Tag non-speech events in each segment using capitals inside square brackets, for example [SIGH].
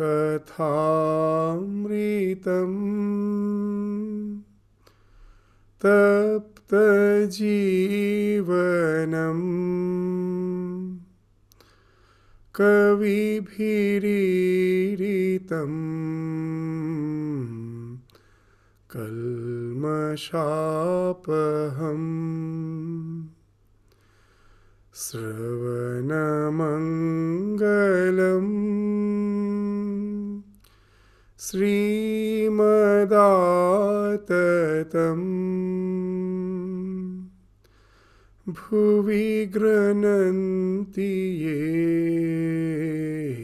कथामृतम् तप्तजीवनम्। कविभिरीरितम्। कल्मषापहम्। श्रवणमङ्गलम्। श्रीमदाततम्। भुवि गृह्णन्ति ये।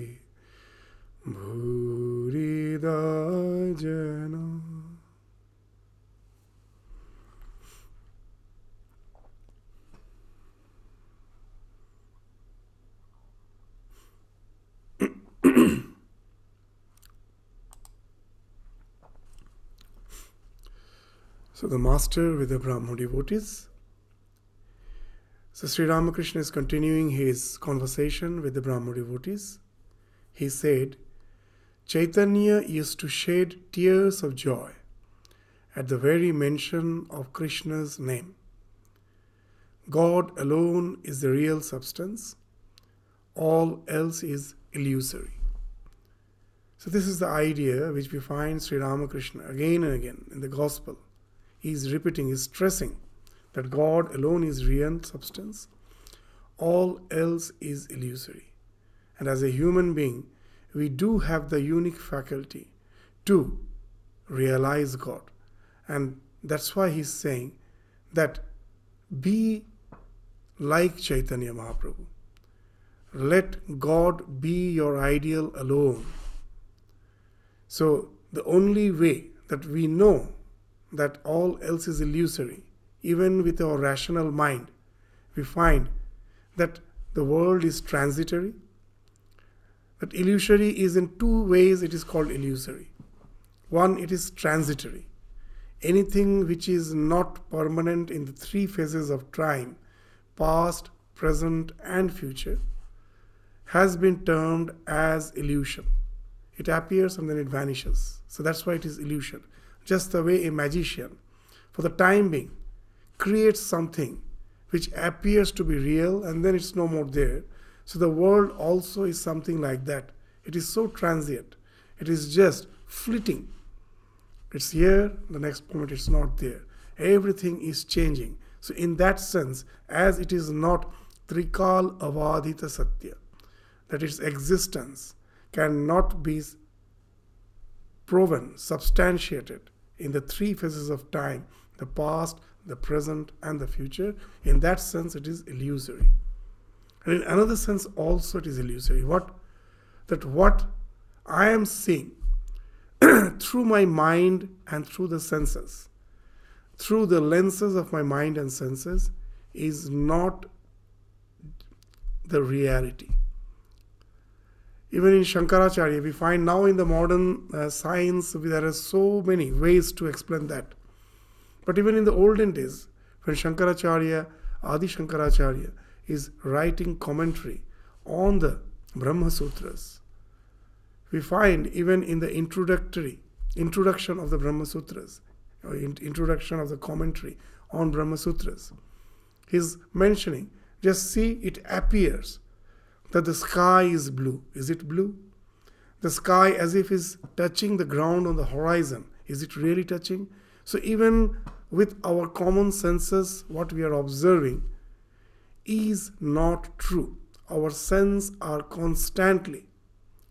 So the master with the Brahmo devotees. So Sri Ramakrishna is continuing his conversation with the Brahmo devotees. He said, Chaitanya used to shed tears of joy at the very mention of Krishna's name. God alone is the real substance, all else is illusory. So, this is the idea which we find Sri Ramakrishna again and again in the Gospel. Is repeating, is stressing that God alone is real substance, all else is illusory. And as a human being, we do have the unique faculty to realize God. And that's why he's saying that be like Chaitanya Mahaprabhu. Let God be your ideal alone. So, the only way that we know that all else is illusory, even with our rational mind, we find that the world is transitory. That illusory is in two ways it is called illusory. One, it is transitory. Anything which is not permanent in the three phases of time past, present, and future has been termed as illusion. It appears and then it vanishes. So that's why it is illusion. Just the way a magician, for the time being, creates something which appears to be real and then it's no more there. So the world also is something like that. It is so transient. It is just fleeting. It's here, the next moment it's not there. Everything is changing. So, in that sense, as it is not Trikal Avadita Satya, that its existence cannot be proven, substantiated in the three phases of time the past, the present, and the future. In that sense, it is illusory. And in another sense, also it is illusory. What? That what I am seeing [CLEARS THROAT] through my mind and through the senses, through the lenses of my mind and senses, is not the reality. Even in Shankaracharya, we find now in the modern uh, science there are so many ways to explain that. But even in the olden days, when Shankaracharya, Adi Shankaracharya, is writing commentary on the Brahma Sutras, we find even in the introductory introduction of the Brahma Sutras, or in, introduction of the commentary on Brahma Sutras, he's mentioning just see it appears that the sky is blue. Is it blue? The sky as if is touching the ground on the horizon. Is it really touching? So even with our common senses, what we are observing is not true. Our senses are constantly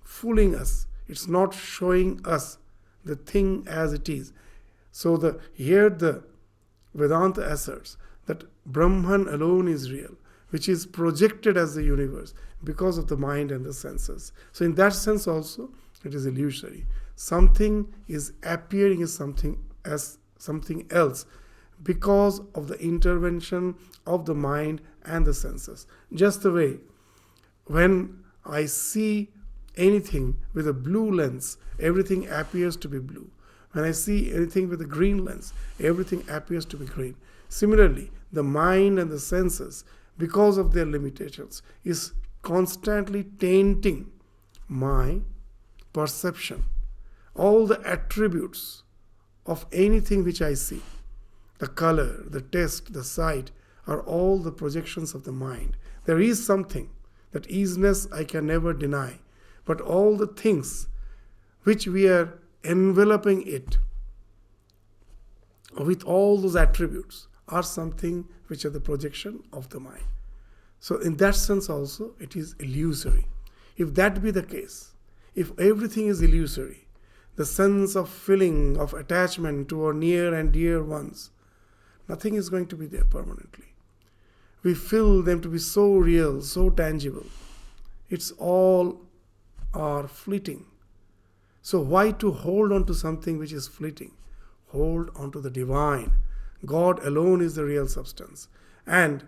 fooling us. It's not showing us the thing as it is. So the here the Vedanta asserts that Brahman alone is real, which is projected as the universe because of the mind and the senses. So in that sense also it is illusory. Something is appearing as something as something else because of the intervention of the mind and the senses. Just the way when I see anything with a blue lens, everything appears to be blue. When I see anything with a green lens, everything appears to be green. Similarly, the mind and the senses, because of their limitations, is constantly tainting my perception, all the attributes of anything which I see, the color, the taste, the sight, are all the projections of the mind. There is something, that isness I can never deny, but all the things which we are enveloping it with all those attributes are something which are the projection of the mind. So, in that sense, also, it is illusory. If that be the case, if everything is illusory, the sense of feeling, of attachment to our near and dear ones, nothing is going to be there permanently. We feel them to be so real, so tangible. It's all are fleeting. So, why to hold on to something which is fleeting? Hold on to the divine. God alone is the real substance. And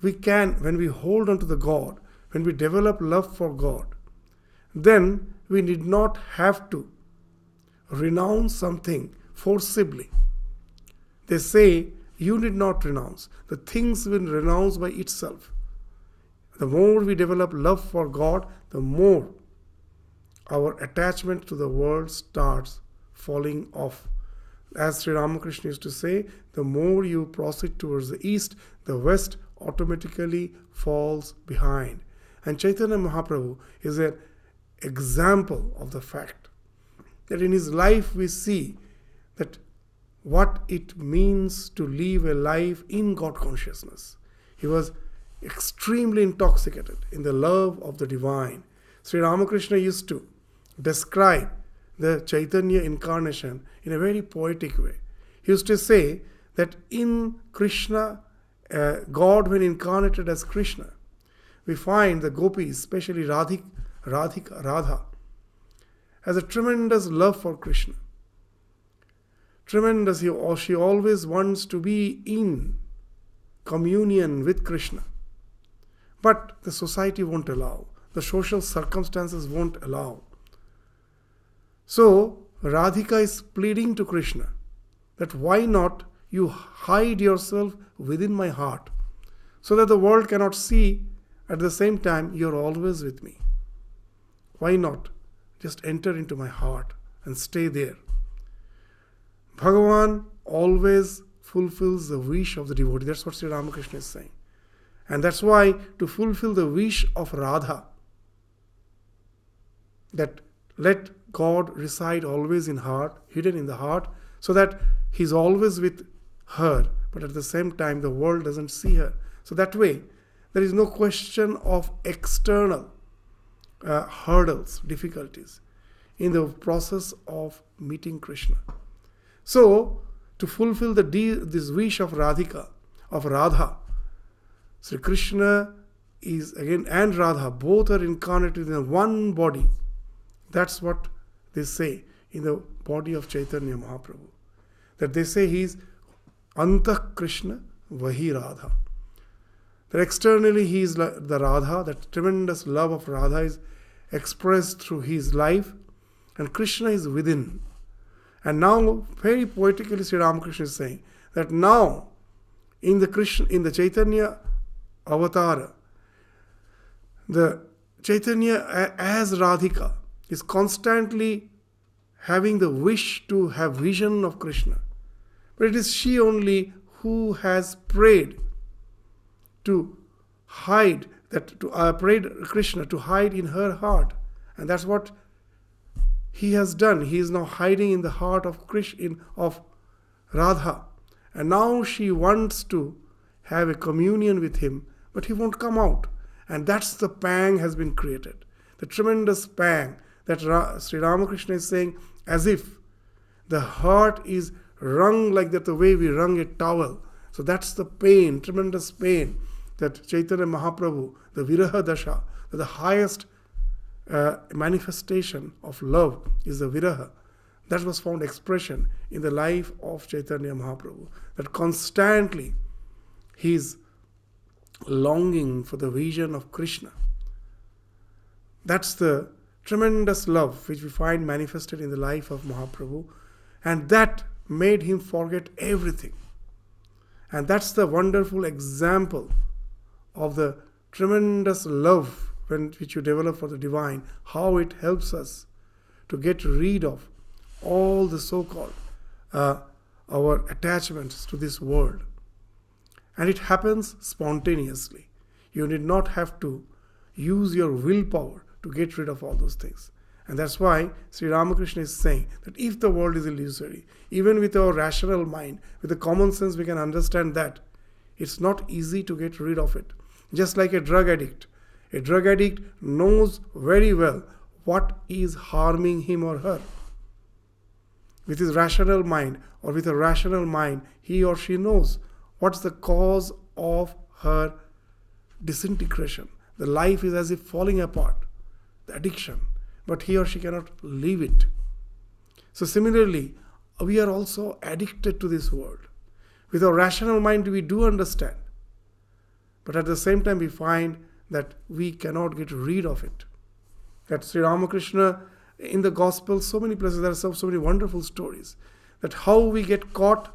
we can, when we hold on to the God, when we develop love for God, then we need not have to renounce something forcibly. They say you need not renounce. The things will renounce by itself. The more we develop love for God, the more our attachment to the world starts falling off. As Sri Ramakrishna used to say, the more you proceed towards the east, the west automatically falls behind. And Chaitanya Mahaprabhu is an example of the fact that in his life we see that what it means to live a life in God consciousness. He was extremely intoxicated in the love of the divine. Sri Ramakrishna used to describe the Chaitanya incarnation in a very poetic way. He used to say that in Krishna, uh, God, when incarnated as Krishna, we find the gopis, especially Radhik, Radhika, Radha, has a tremendous love for Krishna. Tremendous, he, or she always wants to be in communion with Krishna. But the society won't allow, the social circumstances won't allow. So Radhika is pleading to Krishna that why not you hide yourself within my heart so that the world cannot see at the same time you're always with me. Why not just enter into my heart and stay there? Bhagavan always fulfills the wish of the devotee. That's what Sri Ramakrishna is saying. And that's why to fulfill the wish of Radha, that let God reside always in heart, hidden in the heart, so that He's always with her, but at the same time the world doesn't see her. So that way, there is no question of external uh, hurdles, difficulties in the process of meeting Krishna. So, to fulfill the de- this wish of Radhika, of Radha, Sri Krishna is again and Radha both are incarnated in one body. That's what they say in the body of Chaitanya Mahaprabhu. That they say he is Anta Krishna Vahi Radha. That externally he is the Radha, that tremendous love of Radha is expressed through his life, and Krishna is within. And now, very poetically, Sri Ramakrishna is saying that now, in the Krishna, in the Chaitanya Avatara, the Chaitanya as Radhika is constantly having the wish to have vision of Krishna. But it is she only who has prayed to hide that to uh, prayed Krishna to hide in her heart, and that's what he has done. He is now hiding in the heart of Krishna of Radha, and now she wants to have a communion with him, but he won't come out, and that's the pang has been created, the tremendous pang that Ra- Sri Ramakrishna is saying, as if the heart is wrung like that, the way we wrung a towel. So that's the pain, tremendous pain that Chaitanya Mahaprabhu, the Viraha Dasha, the highest uh, manifestation of love is the Viraha. That was found expression in the life of Chaitanya Mahaprabhu. That constantly he is longing for the vision of Krishna. That's the tremendous love which we find manifested in the life of Mahaprabhu, and that made him forget everything. And that's the wonderful example of the tremendous love when, which you develop for the divine, how it helps us to get rid of all the so called uh, our attachments to this world. And it happens spontaneously. You need not have to use your willpower to get rid of all those things. And that's why Sri Ramakrishna is saying that if the world is illusory, even with our rational mind, with the common sense, we can understand that it's not easy to get rid of it. Just like a drug addict. A drug addict knows very well what is harming him or her. With his rational mind or with a rational mind, he or she knows what's the cause of her disintegration. The life is as if falling apart, the addiction, but he or she cannot leave it. So, similarly, we are also addicted to this world. With our rational mind, we do understand. But at the same time, we find that we cannot get rid of it. That Sri Ramakrishna in the Gospel, so many places, there are so, so many wonderful stories. That how we get caught,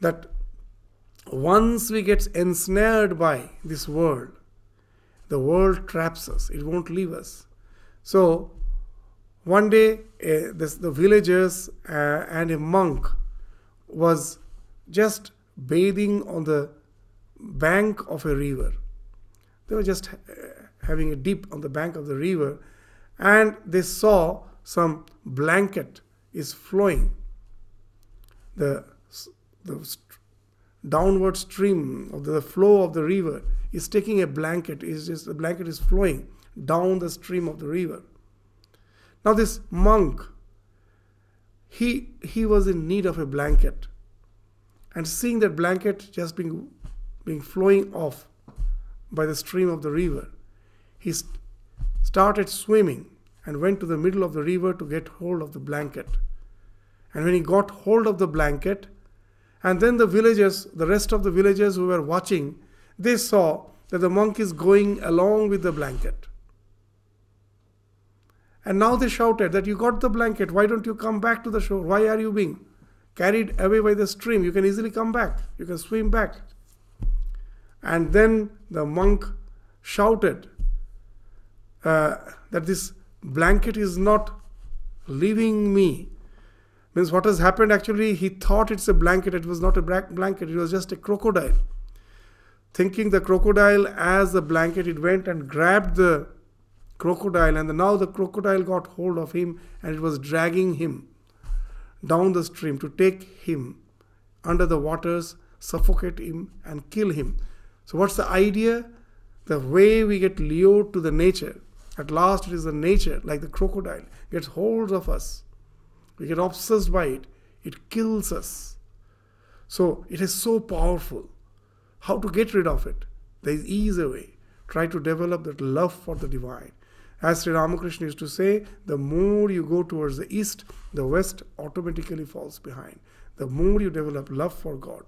that once we get ensnared by this world, the world traps us, it won't leave us. So, one day, uh, this, the villagers uh, and a monk was just bathing on the bank of a river. They were just uh, having a dip on the bank of the river, and they saw some blanket is flowing. The, the downward stream of the flow of the river is taking a blanket, is just the blanket is flowing down the stream of the river. Now this monk, he he was in need of a blanket and seeing that blanket just being, being flowing off by the stream of the river, he st- started swimming and went to the middle of the river to get hold of the blanket. And when he got hold of the blanket, and then the villagers, the rest of the villagers who were watching, they saw that the monk is going along with the blanket. And now they shouted that you got the blanket, why don't you come back to the shore? Why are you being carried away by the stream, you can easily come back. You can swim back. And then the monk shouted uh, that this blanket is not leaving me. Means what has happened actually, he thought it's a blanket. It was not a blanket, it was just a crocodile. Thinking the crocodile as a blanket, it went and grabbed the crocodile, and now the crocodile got hold of him and it was dragging him down the stream to take him under the waters, suffocate him, and kill him. So, what's the idea? The way we get lured to the nature, at last it is the nature, like the crocodile, gets hold of us. We get obsessed by it, it kills us. So, it is so powerful. How to get rid of it? There is easy way. Try to develop that love for the divine. As Sri Ramakrishna used to say, the more you go towards the east, the west automatically falls behind. The more you develop love for God,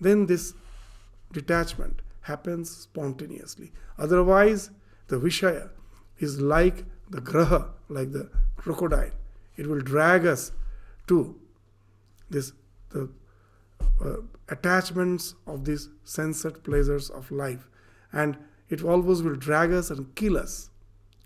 then this detachment happens spontaneously. Otherwise, the Vishaya is like the Graha, like the crocodile. It will drag us to this the uh, attachments of these sensate pleasures of life, and it always will drag us and kill us.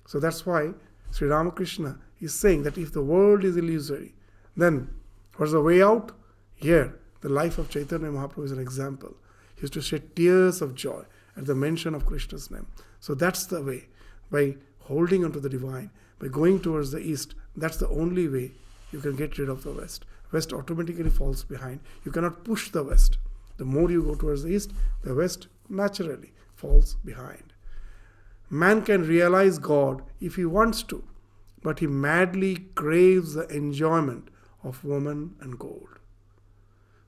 So that's why Sri Ramakrishna is saying that if the world is illusory, then what's the way out? Here, the life of Chaitanya Mahaprabhu is an example. He used to shed tears of joy at the mention of Krishna's name. So that's the way. By holding onto the divine, by going towards the east, that's the only way you can get rid of the west. West automatically falls behind. You cannot push the west. The more you go towards the east, the west naturally falls behind. Man can realize God if he wants to, but he madly craves the enjoyment of woman and gold.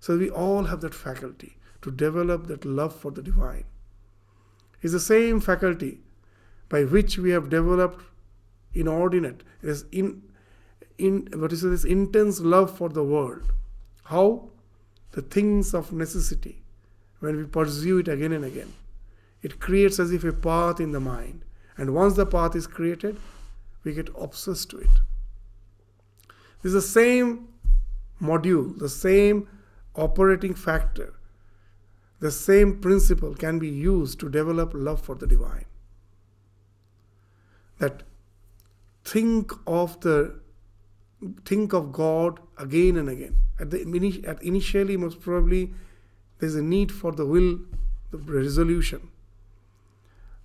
So we all have that faculty to develop that love for the divine. It's the same faculty by which we have developed inordinate, is in, in what is this intense love for the world. How? The things of necessity, when we pursue it again and again. It creates as if a path in the mind. And once the path is created, we get obsessed to it. This is the same module, the same operating factor, the same principle can be used to develop love for the divine. That think of the think of God again and again. At the at initially, most probably, there's a need for the will, the resolution.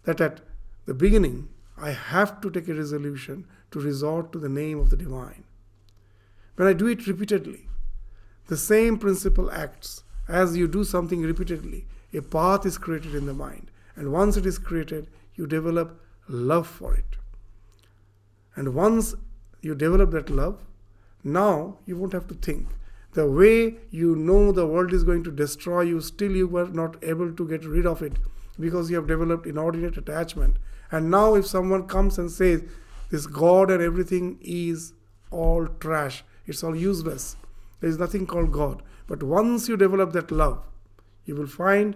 That at the beginning, I have to take a resolution to resort to the name of the divine. When I do it repeatedly, the same principle acts. As you do something repeatedly, a path is created in the mind. And once it is created, you develop love for it. And once you develop that love, now you won't have to think. The way you know the world is going to destroy you, still you were not able to get rid of it because you have developed inordinate attachment. And now, if someone comes and says, This God and everything is all trash, it's all useless, there is nothing called God. But once you develop that love, you will find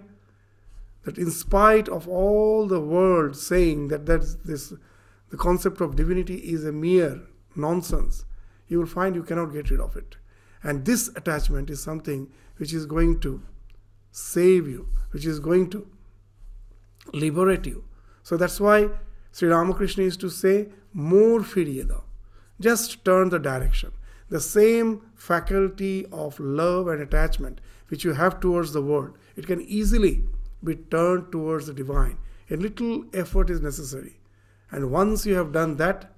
that in spite of all the world saying that that's this the concept of divinity is a mere nonsense, you will find you cannot get rid of it. And this attachment is something which is going to save you, which is going to liberate you. So that's why Sri Ramakrishna used to say, more firyada. Just turn the direction. The same faculty of love and attachment which you have towards the world, it can easily be turned towards the divine. A little effort is necessary. And once you have done that,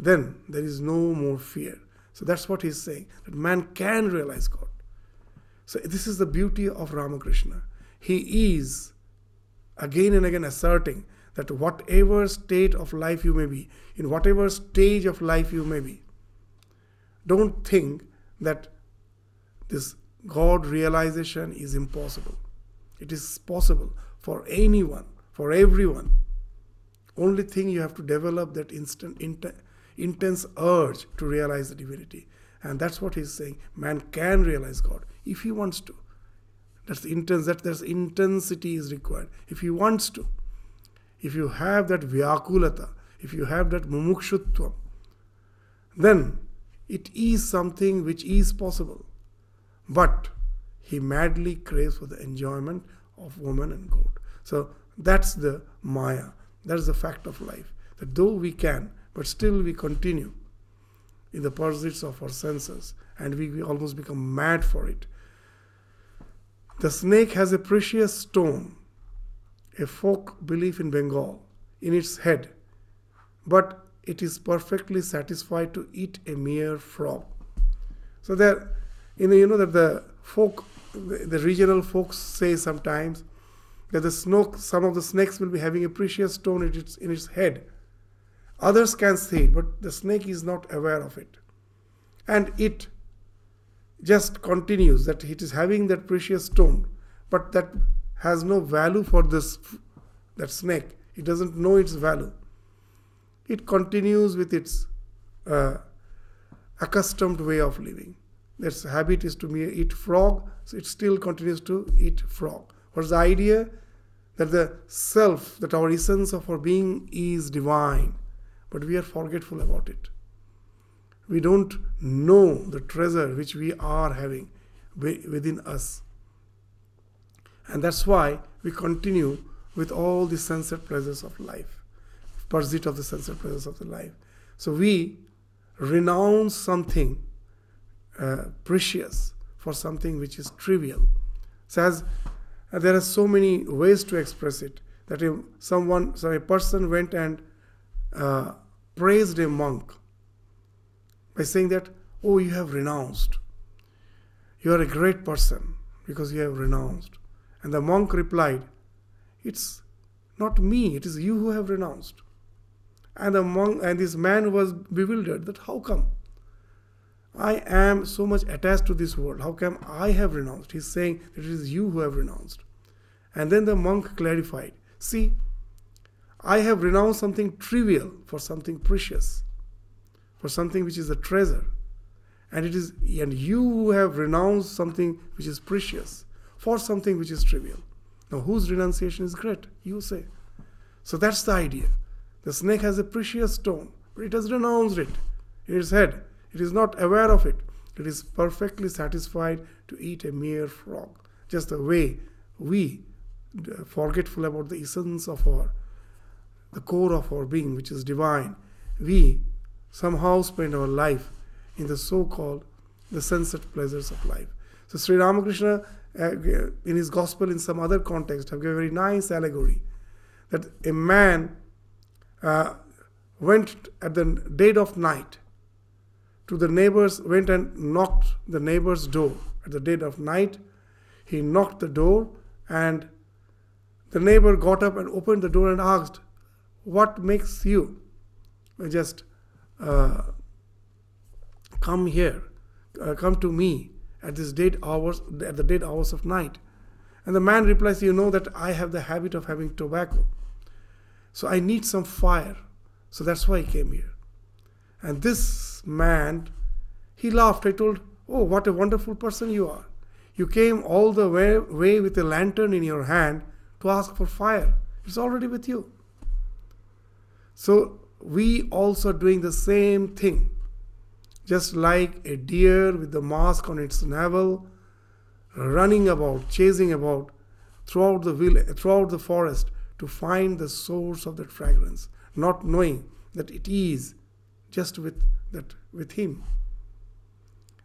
then there is no more fear. So that's what he's saying that man can realize God. So this is the beauty of Ramakrishna. He is again and again asserting that whatever state of life you may be, in whatever stage of life you may be, don't think that this God realization is impossible. It is possible for anyone, for everyone. Only thing you have to develop that instant, int- intense urge to realize the divinity. And that's what he's saying. Man can realize God if he wants to. That's intense, that there's intensity is required. If he wants to. If you have that vyakulata, if you have that mumukshutvam, then it is something which is possible. But he madly craves for the enjoyment of woman and goat. So that's the Maya. That's the fact of life. That though we can, but still we continue in the pursuits of our senses and we, we almost become mad for it. The snake has a precious stone, a folk belief in Bengal, in its head, but it is perfectly satisfied to eat a mere frog. So there, you know, you know that the folk, the, the regional folks say sometimes that the snoke, some of the snakes will be having a precious stone in its, in its head. Others can see it, but the snake is not aware of it. And it just continues that it is having that precious stone, but that has no value for this that snake. It doesn't know its value. It continues with its uh, accustomed way of living. Its habit is to eat frog, so it still continues to eat frog. What's the idea? That the self, that our essence of our being is divine, but we are forgetful about it. We don't know the treasure which we are having within us. And that's why we continue with all the sensual pleasures of life, pursuit of the sensual pleasures of the life. So we renounce something uh, precious for something which is trivial. So as uh, there are so many ways to express it that if someone, so a person went and uh, praised a monk by saying that, oh, you have renounced. You are a great person because you have renounced. And the monk replied, It's not me, it is you who have renounced. And the monk and this man was bewildered that how come? I am so much attached to this world. How come I have renounced? He's saying that it is you who have renounced. And then the monk clarified See, I have renounced something trivial for something precious, for something which is a treasure. And it is and you who have renounced something which is precious for something which is trivial. Now whose renunciation is great? You say. So that's the idea. The snake has a precious stone, but it has renounced it in its head. It is not aware of it. It is perfectly satisfied to eat a mere frog. Just the way we, uh, forgetful about the essence of our, the core of our being, which is divine, we somehow spend our life in the so-called the sensate pleasures of life. So Sri Ramakrishna, uh, in his gospel, in some other context, have given a very nice allegory that a man uh, went at the dead of night to the neighbors, went and knocked the neighbor's door at the dead of night. He knocked the door, and the neighbor got up and opened the door and asked, What makes you just uh, come here, uh, come to me at this dead hours, at the dead hours of night? And the man replies, You know that I have the habit of having tobacco. So I need some fire. So that's why I came here. And this man, he laughed. I told, Oh, what a wonderful person you are. You came all the way, way with a lantern in your hand to ask for fire. It's already with you. So we also are doing the same thing. Just like a deer with the musk on its navel, running about, chasing about throughout the throughout the forest to find the source of that fragrance, not knowing that it is just with that with him.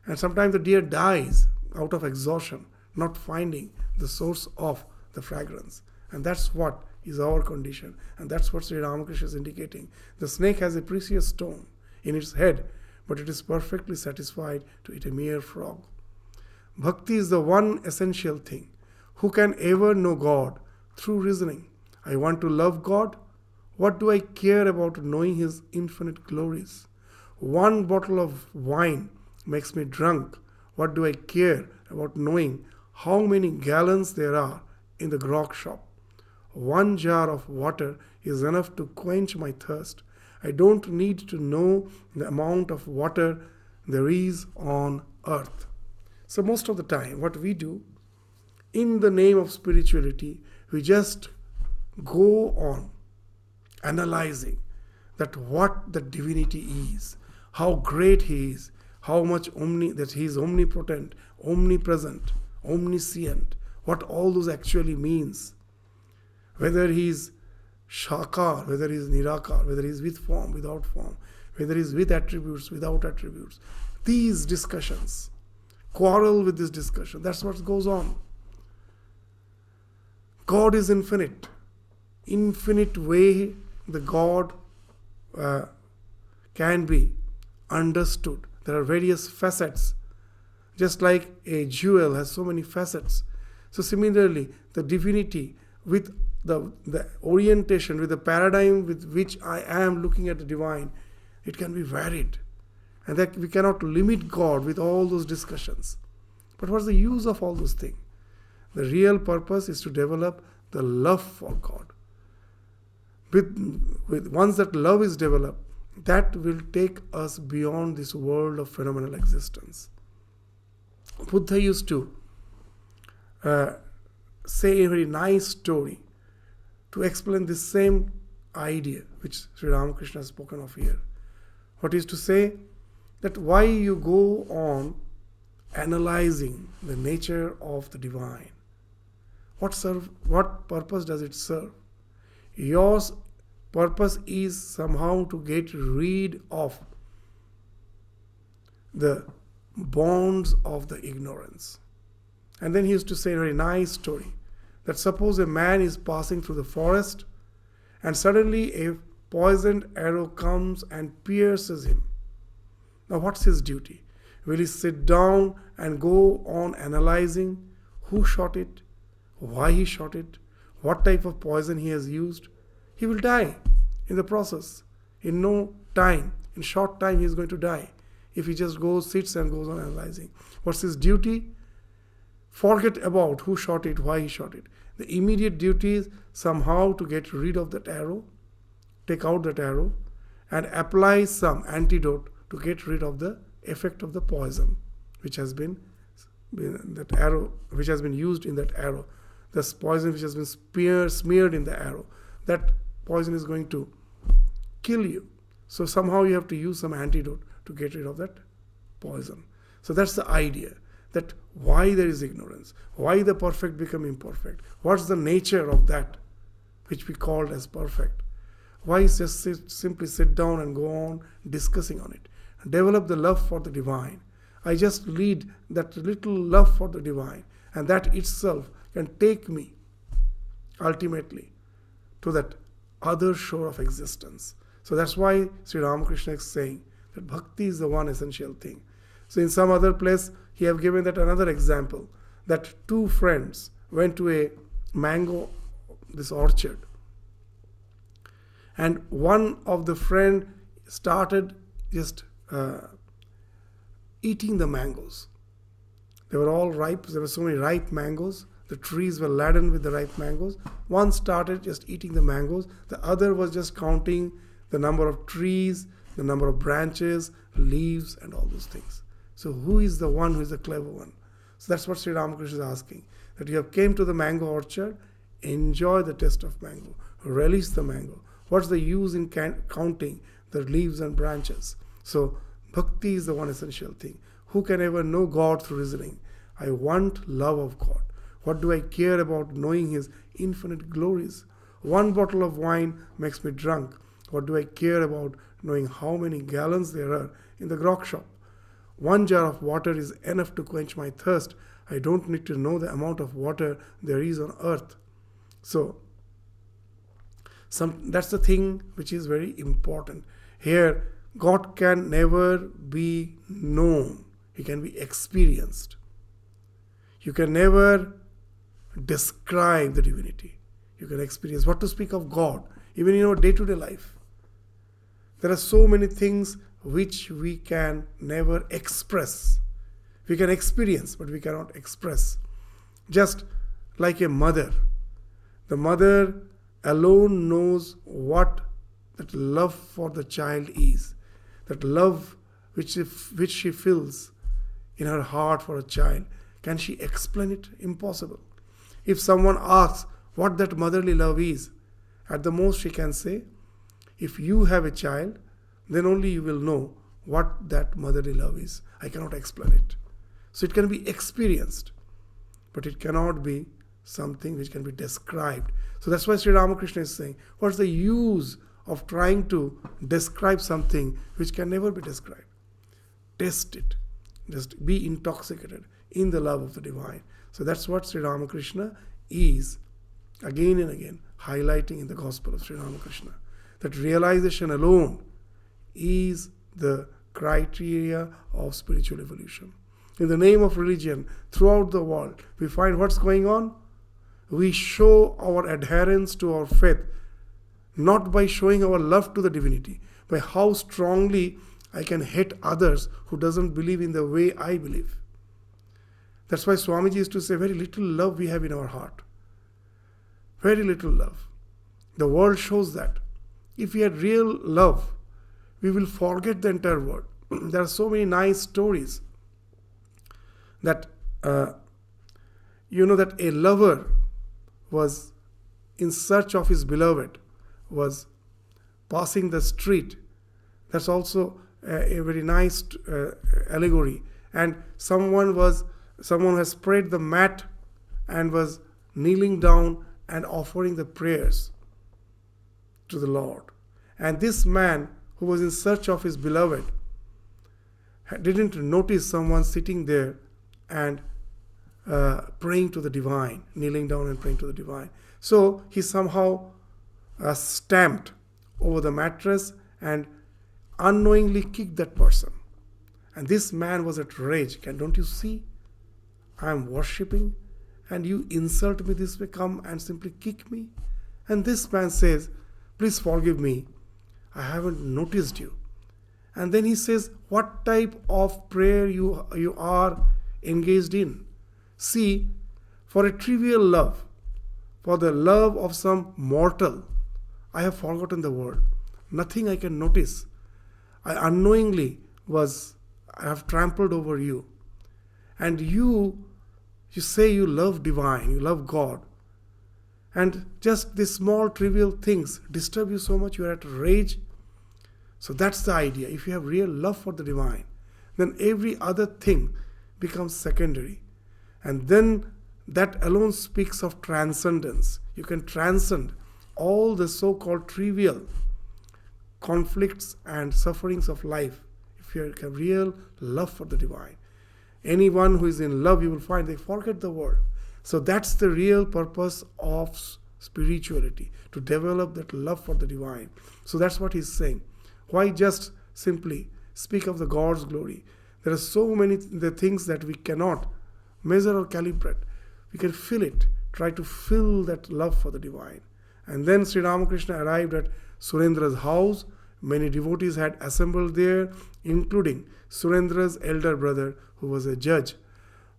And sometimes the deer dies out of exhaustion, not finding the source of the fragrance. And that's what is our condition. And that's what Sri Ramakrishna is indicating. The snake has a precious stone in its head, but it is perfectly satisfied to eat a mere frog. Bhakti is the one essential thing. Who can ever know God? Through reasoning. I want to love God. What do I care about knowing His infinite glories? One bottle of wine makes me drunk. What do I care about knowing how many gallons there are in the grog shop? One jar of water is enough to quench my thirst. I don't need to know the amount of water there is on earth. So, most of the time, what we do in the name of spirituality, we just go on analyzing that what the divinity is, how great he is, how much omni that he is omnipotent, omnipresent, omniscient, what all those actually means. Whether he is shakar, whether he is nirakar, whether he is with form, without form, whether he is with attributes, without attributes. These discussions, quarrel with this discussion. That's what goes on. God is infinite. Infinite way the God uh, can be understood. There are various facets. Just like a jewel has so many facets. So, similarly, the divinity with the, the orientation, with the paradigm with which I am looking at the divine, it can be varied. And that we cannot limit God with all those discussions. But what's the use of all those things? The real purpose is to develop the love for God. With, with once that love is developed, that will take us beyond this world of phenomenal existence. Buddha used to uh, say a very nice story to explain this same idea which Sri Ramakrishna has spoken of here. What is to say that why you go on analyzing the nature of the divine. What serve what purpose does it serve? Yours purpose is somehow to get rid of the bonds of the ignorance. And then he used to say a very nice story that suppose a man is passing through the forest and suddenly a poisoned arrow comes and pierces him. Now, what's his duty? Will he sit down and go on analyzing who shot it, why he shot it, what type of poison he has used? He will die in the process. In no time, in short time, he is going to die if he just goes, sits, and goes on analyzing. What's his duty? Forget about who shot it, why he shot it. The immediate duty is somehow to get rid of that arrow, take out that arrow, and apply some antidote to get rid of the effect of the poison which has been, been that arrow which has been used in that arrow. This poison which has been smeared in the arrow that poison is going to kill you. So somehow you have to use some antidote to get rid of that poison. So that's the idea that why there is ignorance why the perfect become imperfect what's the nature of that which we called as perfect why just sit, simply sit down and go on discussing on it develop the love for the divine. I just lead that little love for the divine, and that itself can take me ultimately to that other shore of existence. So that's why Sri Ramakrishna is saying that bhakti is the one essential thing. So in some other place, he have given that another example that two friends went to a mango this orchard. And one of the friend started just uh, eating the mangoes. They were all ripe there were so many ripe mangoes. The trees were laden with the ripe mangoes. One started just eating the mangoes. The other was just counting the number of trees the number of branches leaves and all those things so who is the one who is the clever one? So that's what sri ramakrishna is asking that you have came to the mango orchard enjoy the taste of mango relish the mango. What's the use in can- counting the leaves and branches? So bhakti is the one essential thing. Who can ever know god through reasoning? I want love of god. What do i care about knowing his infinite glories? One bottle of wine makes me drunk. What do i care about knowing how many gallons there are in the grog shop one jar of water is enough to quench my thirst. I don't need to know the amount of water there is on earth. So, some, that's the thing which is very important. Here, God can never be known, He can be experienced. You can never describe the divinity. You can experience what to speak of God, even in our day to day life. There are so many things which we can never express. We can experience, but we cannot express. Just like a mother. The mother alone knows what that love for the child is. That love which, which she feels in her heart for a child. Can she explain it? Impossible. If someone asks what that motherly love is, at the most she can say, if you have a child, then only you will know what that motherly love is. I cannot explain it. So it can be experienced, but it cannot be something which can be described. So that's why Sri Ramakrishna is saying, what's the use of trying to describe something which can never be described? Test it. Just be intoxicated in the love of the divine. So that's what Sri Ramakrishna is again and again highlighting in the Gospel of Sri Ramakrishna. That realization alone is the criteria of spiritual evolution. In the name of religion, throughout the world, we find what's going on. We show our adherence to our faith not by showing our love to the divinity, by how strongly I can hate others who doesn't believe in the way I believe. That's why Swamiji used to say, very little love we have in our heart. Very little love. The world shows that. If we had real love, we will forget the entire world. [CLEARS THROAT] there are so many nice stories that uh, you know that a lover was in search of his beloved was passing the street. That's also a, a very nice uh, allegory. And someone was someone has spread the mat and was kneeling down and offering the prayers to the lord. And this man who was in search of his beloved didn't notice someone sitting there and uh, praying to the divine, kneeling down and praying to the divine. So he somehow uh, stamped over the mattress and unknowingly kicked that person. And this man was at rage. Can don't you see? I am worshipping, and you insult me this way, come and simply kick me. And this man says, Please forgive me. I haven't noticed you. And then he says, What type of prayer you, you are engaged in? See, for a trivial love, for the love of some mortal, I have forgotten the word. Nothing I can notice. I unknowingly was, I have trampled over you. And you, you say you love divine, you love God. And just these small trivial things disturb you so much, you are at rage so that's the idea. If you have real love for the divine, then every other thing becomes secondary. And then that alone speaks of transcendence. You can transcend all the so called trivial conflicts and sufferings of life if you have real love for the divine. Anyone who is in love, you will find they forget the world. So that's the real purpose of spirituality to develop that love for the divine. So that's what he's saying. Why just simply speak of the God's glory? There are so many the things that we cannot measure or calibrate. We can feel it, try to feel that love for the divine. And then Sri Ramakrishna arrived at Surendra's house. Many devotees had assembled there, including Surendra's elder brother, who was a judge.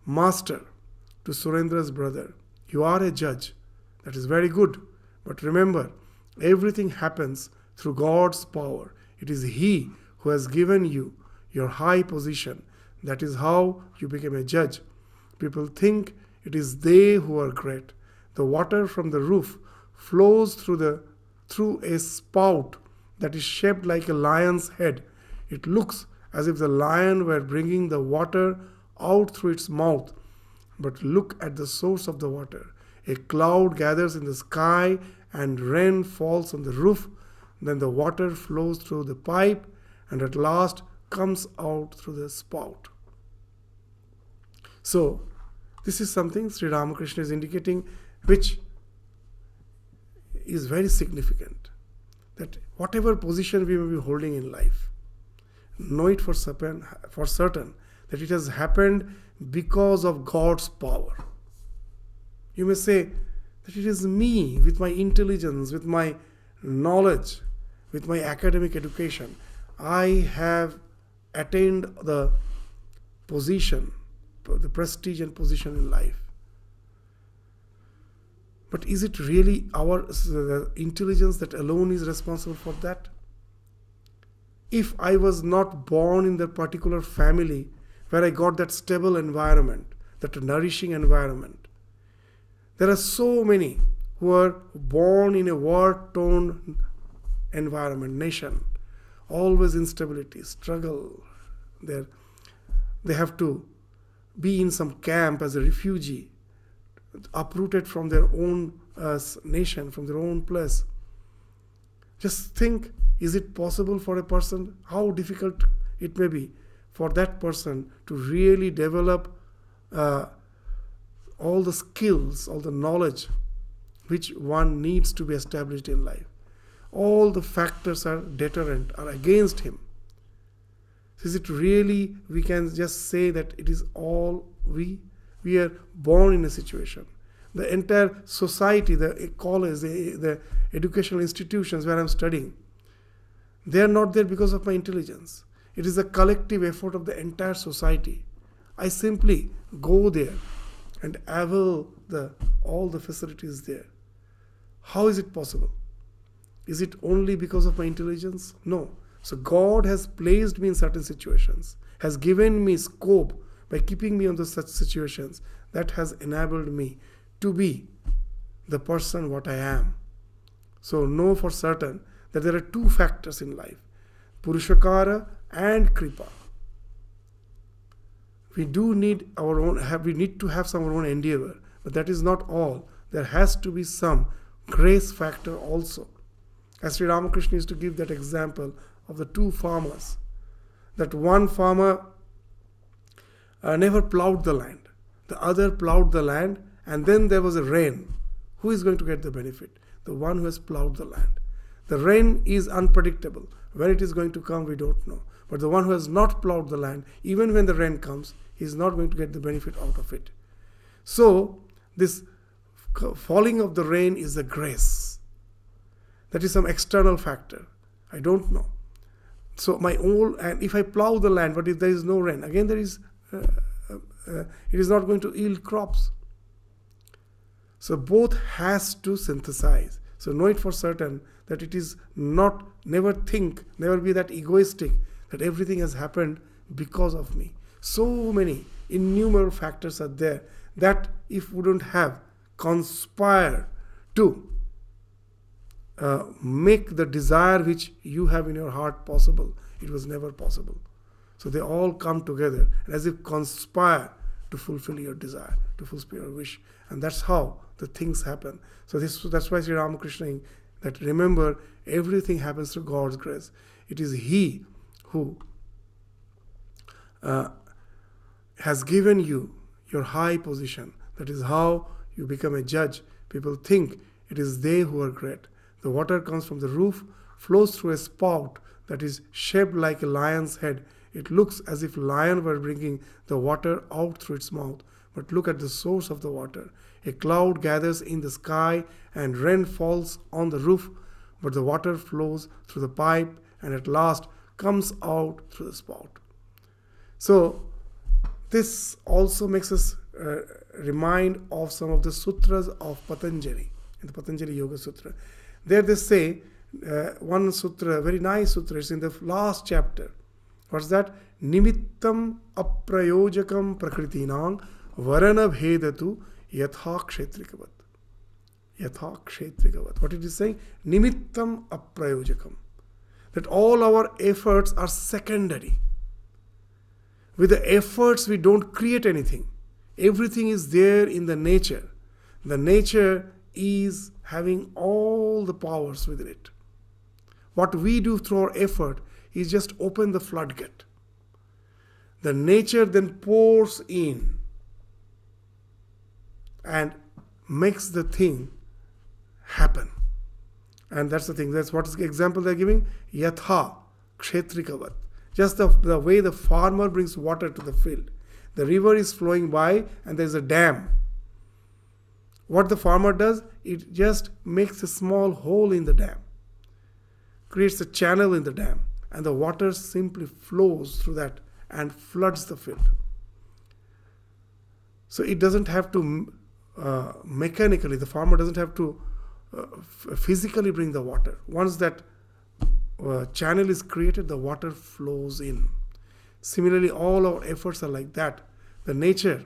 Master to Surendra's brother, you are a judge. That is very good. But remember, everything happens through God's power. It is He who has given you your high position. That is how you became a judge. People think it is they who are great. The water from the roof flows through the through a spout that is shaped like a lion's head. It looks as if the lion were bringing the water out through its mouth. But look at the source of the water. A cloud gathers in the sky and rain falls on the roof. Then the water flows through the pipe and at last comes out through the spout. So, this is something Sri Ramakrishna is indicating, which is very significant. That whatever position we may be holding in life, know it for certain, for certain that it has happened because of God's power. You may say that it is me, with my intelligence, with my knowledge, with my academic education, I have attained the position, the prestige and position in life. But is it really our intelligence that alone is responsible for that? If I was not born in that particular family where I got that stable environment, that nourishing environment, there are so many who are born in a war torn environment, nation, always instability, struggle. They're, they have to be in some camp as a refugee, uprooted from their own uh, nation, from their own place. Just think is it possible for a person, how difficult it may be for that person to really develop uh, all the skills, all the knowledge which one needs to be established in life. All the factors are deterrent, are against him. Is it really, we can just say that it is all we? We are born in a situation. The entire society, the college, the, the educational institutions where I'm studying, they are not there because of my intelligence. It is a collective effort of the entire society. I simply go there and avail the, all the facilities there. How is it possible? Is it only because of my intelligence? No. So God has placed me in certain situations, has given me scope by keeping me under such situations that has enabled me to be the person what I am. So know for certain that there are two factors in life Purushakara and Kripa. We do need our own have we need to have some our own endeavor, but that is not all. There has to be some grace factor also. As Sri Ramakrishna used to give that example of the two farmers. That one farmer uh, never plowed the land, the other plowed the land, and then there was a rain. Who is going to get the benefit? The one who has plowed the land. The rain is unpredictable. When it is going to come, we don't know. But the one who has not plowed the land, even when the rain comes, he is not going to get the benefit out of it. So, this falling of the rain is a grace. That is some external factor. I don't know. So my own, and if I plow the land, but if there is no rain, again there is, uh, uh, uh, it is not going to yield crops. So both has to synthesize. So know it for certain that it is not, never think, never be that egoistic that everything has happened because of me. So many innumerable factors are there that if we don't have conspire to uh, make the desire which you have in your heart possible. It was never possible. So they all come together and as if conspire to fulfill your desire, to fulfill your wish. And that's how the things happen. So this that's why Sri Ramakrishna that remember everything happens through God's grace. It is He who uh, has given you your high position. That is how you become a judge. People think it is they who are great. The water comes from the roof, flows through a spout that is shaped like a lion's head. It looks as if lion were bringing the water out through its mouth. But look at the source of the water. A cloud gathers in the sky and rain falls on the roof, but the water flows through the pipe and at last comes out through the spout. So, this also makes us uh, remind of some of the sutras of Patanjali, in the Patanjali Yoga Sutra. There they say, uh, one sutra, very nice sutra, it's in the last chapter. What's that? Nimittam aprayojakam prakritinang varana bhedatu yatha kshetrikavat. Yatha. What it is saying? Nimittam aprayojakam. That all our efforts are secondary. With the efforts, we don't create anything. Everything is there in the nature. The nature is having all the powers within it. What we do through our effort is just open the floodgate. The nature then pours in and makes the thing happen. And that's the thing. That's what is the example they're giving. Yatha kshetrikavat. Just the, the way the farmer brings water to the field. The river is flowing by and there's a dam. What the farmer does, it just makes a small hole in the dam, creates a channel in the dam, and the water simply flows through that and floods the field. So it doesn't have to uh, mechanically, the farmer doesn't have to uh, physically bring the water. Once that uh, channel is created, the water flows in. Similarly, all our efforts are like that. The nature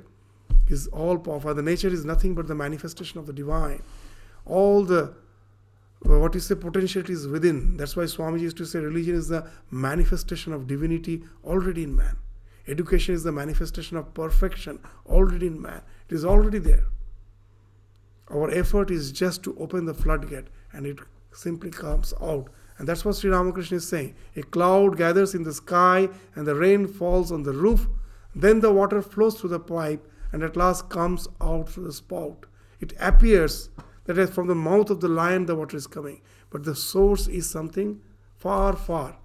is all powerful. The nature is nothing but the manifestation of the divine. All the uh, what you say potentiality is within. That's why Swamiji used to say religion is the manifestation of divinity already in man. Education is the manifestation of perfection already in man. It is already there. Our effort is just to open the floodgate and it simply comes out. And that's what Sri Ramakrishna is saying. A cloud gathers in the sky and the rain falls on the roof. Then the water flows through the pipe and at last comes out through the spout. It appears that as from the mouth of the lion the water is coming, but the source is something far, far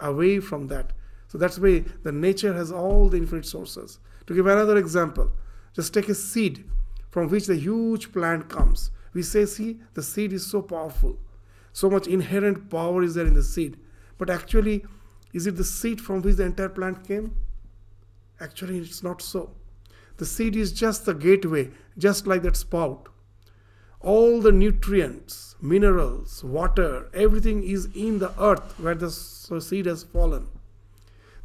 away from that. So that's why the nature has all the infinite sources. To give another example, just take a seed from which the huge plant comes. We say, see, the seed is so powerful. So much inherent power is there in the seed. But actually, is it the seed from which the entire plant came? Actually, it's not so. The seed is just the gateway, just like that spout. All the nutrients, minerals, water, everything is in the earth where the seed has fallen.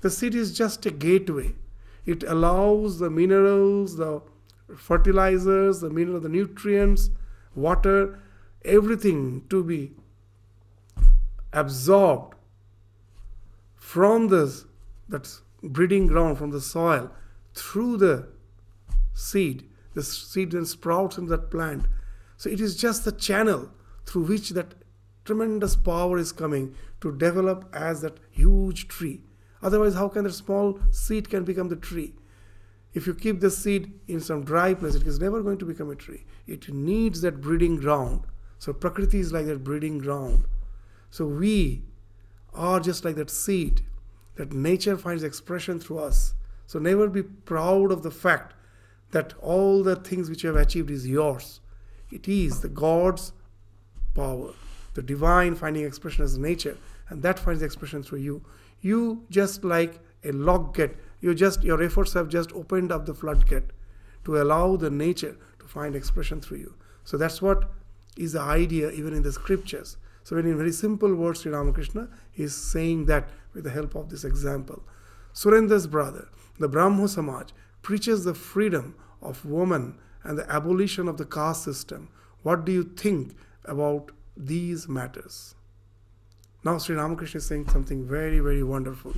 The seed is just a gateway. It allows the minerals, the fertilizers, the mineral, the nutrients, water, everything to be absorbed from this that breeding ground, from the soil, through the seed. The seed then sprouts in that plant. So it is just the channel through which that tremendous power is coming to develop as that huge tree. Otherwise, how can that small seed can become the tree? If you keep the seed in some dry place, it is never going to become a tree. It needs that breeding ground. So Prakriti is like that breeding ground. So we are just like that seed that nature finds expression through us. So never be proud of the fact that all the things which you have achieved is yours. It is the God's power, the divine finding expression as nature, and that finds expression through you. You just like a lock gate, you just your efforts have just opened up the floodgate to allow the nature to find expression through you. So that's what is the idea even in the scriptures. So in very simple words, Sri Ramakrishna is saying that with the help of this example. Surendra's brother, the Brahmo Samaj, preaches the freedom of woman and the abolition of the caste system. What do you think about these matters? Now, Sri Ramakrishna is saying something very, very wonderful.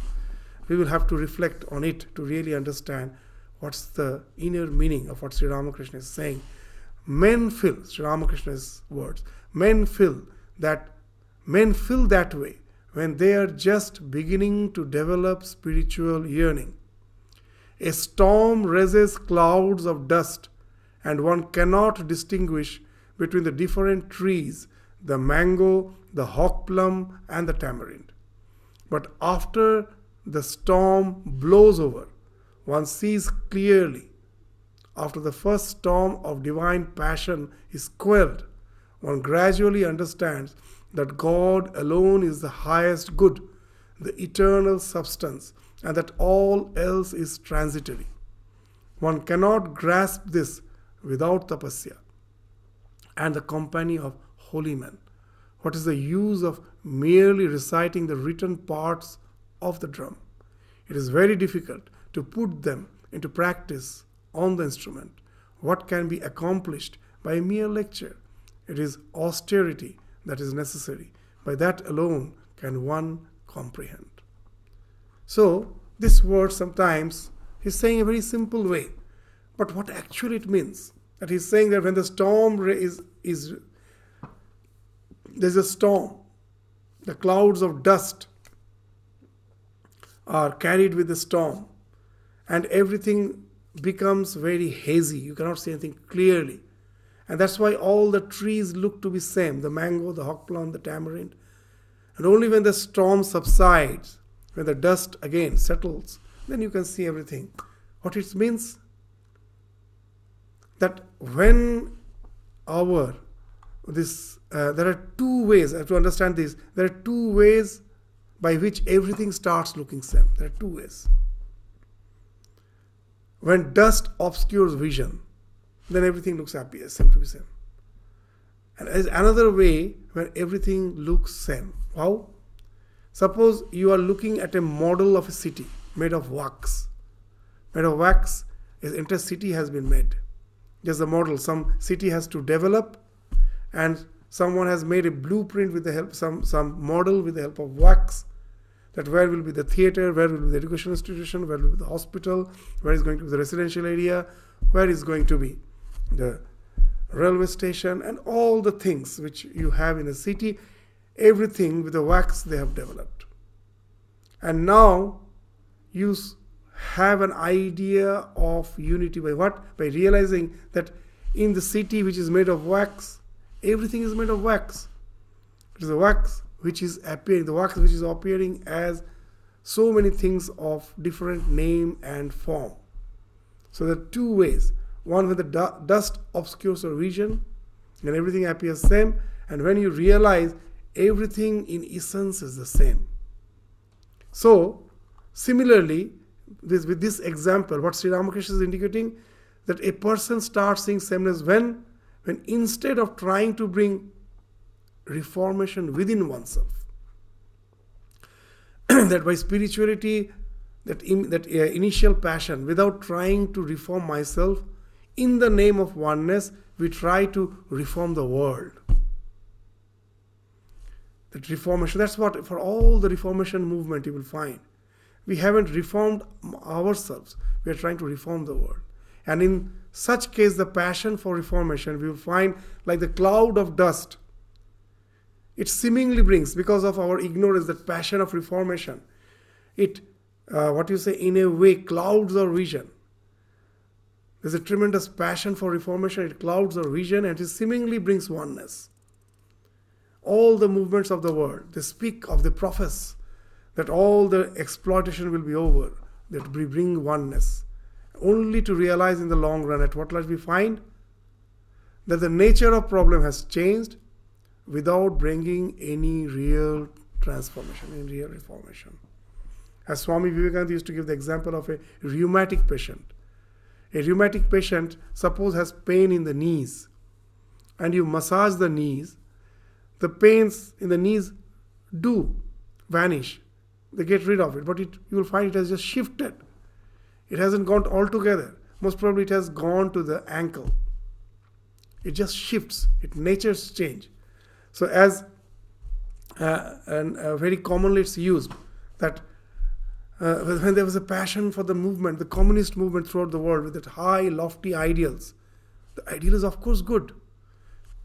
We will have to reflect on it to really understand what's the inner meaning of what Sri Ramakrishna is saying. Men feel, Sri Ramakrishna's words, men feel that men feel that way when they are just beginning to develop spiritual yearning A storm raises clouds of dust, and one cannot distinguish between the different trees the mango, the hawk plum, and the tamarind. But after the storm blows over, one sees clearly. After the first storm of divine passion is quelled, one gradually understands that God alone is the highest good, the eternal substance, and that all else is transitory. One cannot grasp this without tapasya and the company of holy men. What is the use of merely reciting the written parts of the drum? It is very difficult to put them into practice on the instrument. What can be accomplished by mere lecture? It is austerity that is necessary. By that alone can one comprehend. So, this word sometimes he's saying a very simple way. But what actually it means? That he's saying that when the storm is, is there's a storm, the clouds of dust are carried with the storm, and everything becomes very hazy. You cannot see anything clearly. And that's why all the trees look to be same the mango, the hawk plum, the tamarind. And only when the storm subsides, when the dust again settles, then you can see everything. What it means? That when our this uh, there are two ways I have to understand this. There are two ways by which everything starts looking same. There are two ways. When dust obscures vision, then everything looks happy, same to be same. And as another way where everything looks same. How? Suppose you are looking at a model of a city made of wax. Made of wax, an entire city has been made. Just a model. Some city has to develop, and someone has made a blueprint with the help some some model with the help of wax. That where will be the theater, where will be the education institution, where will be the hospital, where is going to be the residential area, where is going to be the railway station, and all the things which you have in a city, everything with the wax they have developed. And now you have an idea of unity by what? By realizing that in the city which is made of wax, everything is made of wax. It is the wax which is appearing, the wax which is appearing as so many things of different name and form. So there are two ways. One when the du- dust obscures your vision and everything appears same, and when you realize everything in essence is the same. So, similarly, this, with this example, what Sri Ramakrishna is indicating that a person starts seeing sameness when, when instead of trying to bring reformation within oneself, [CLEARS THROAT] that by spirituality, that, in, that uh, initial passion, without trying to reform myself, in the name of oneness, we try to reform the world. That reformation, that's what for all the reformation movement you will find. We haven't reformed ourselves, we are trying to reform the world. And in such case, the passion for reformation, we will find like the cloud of dust. It seemingly brings, because of our ignorance, that passion of reformation, it, uh, what you say, in a way, clouds our vision there's a tremendous passion for reformation. It clouds our vision and it seemingly brings oneness. All the movements of the world, they speak of the profess that all the exploitation will be over, that we bring oneness. Only to realize in the long run at what last we find that the nature of problem has changed without bringing any real transformation, any real reformation. As Swami Vivekananda used to give the example of a rheumatic patient a rheumatic patient, suppose, has pain in the knees, and you massage the knees, the pains in the knees do vanish. They get rid of it, but it, you will find it has just shifted. It hasn't gone altogether. Most probably, it has gone to the ankle. It just shifts. It nature's change. So, as uh, and uh, very commonly it's used that uh, when there was a passion for the movement, the communist movement throughout the world with that high, lofty ideals. The ideal is, of course, good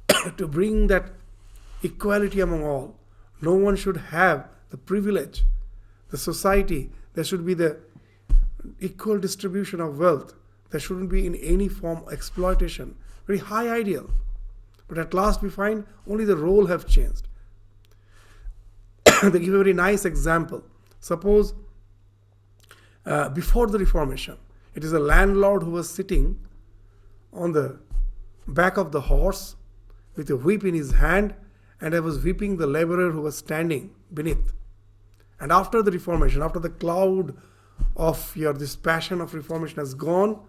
[COUGHS] to bring that equality among all. No one should have the privilege, the society, there should be the equal distribution of wealth. There shouldn't be in any form exploitation. Very high ideal. But at last we find only the role have changed. [COUGHS] they give a very nice example. Suppose uh, before the Reformation, it is a landlord who was sitting on the back of the horse with a whip in his hand, and I was whipping the laborer who was standing beneath. And after the Reformation, after the cloud of your this passion of Reformation has gone,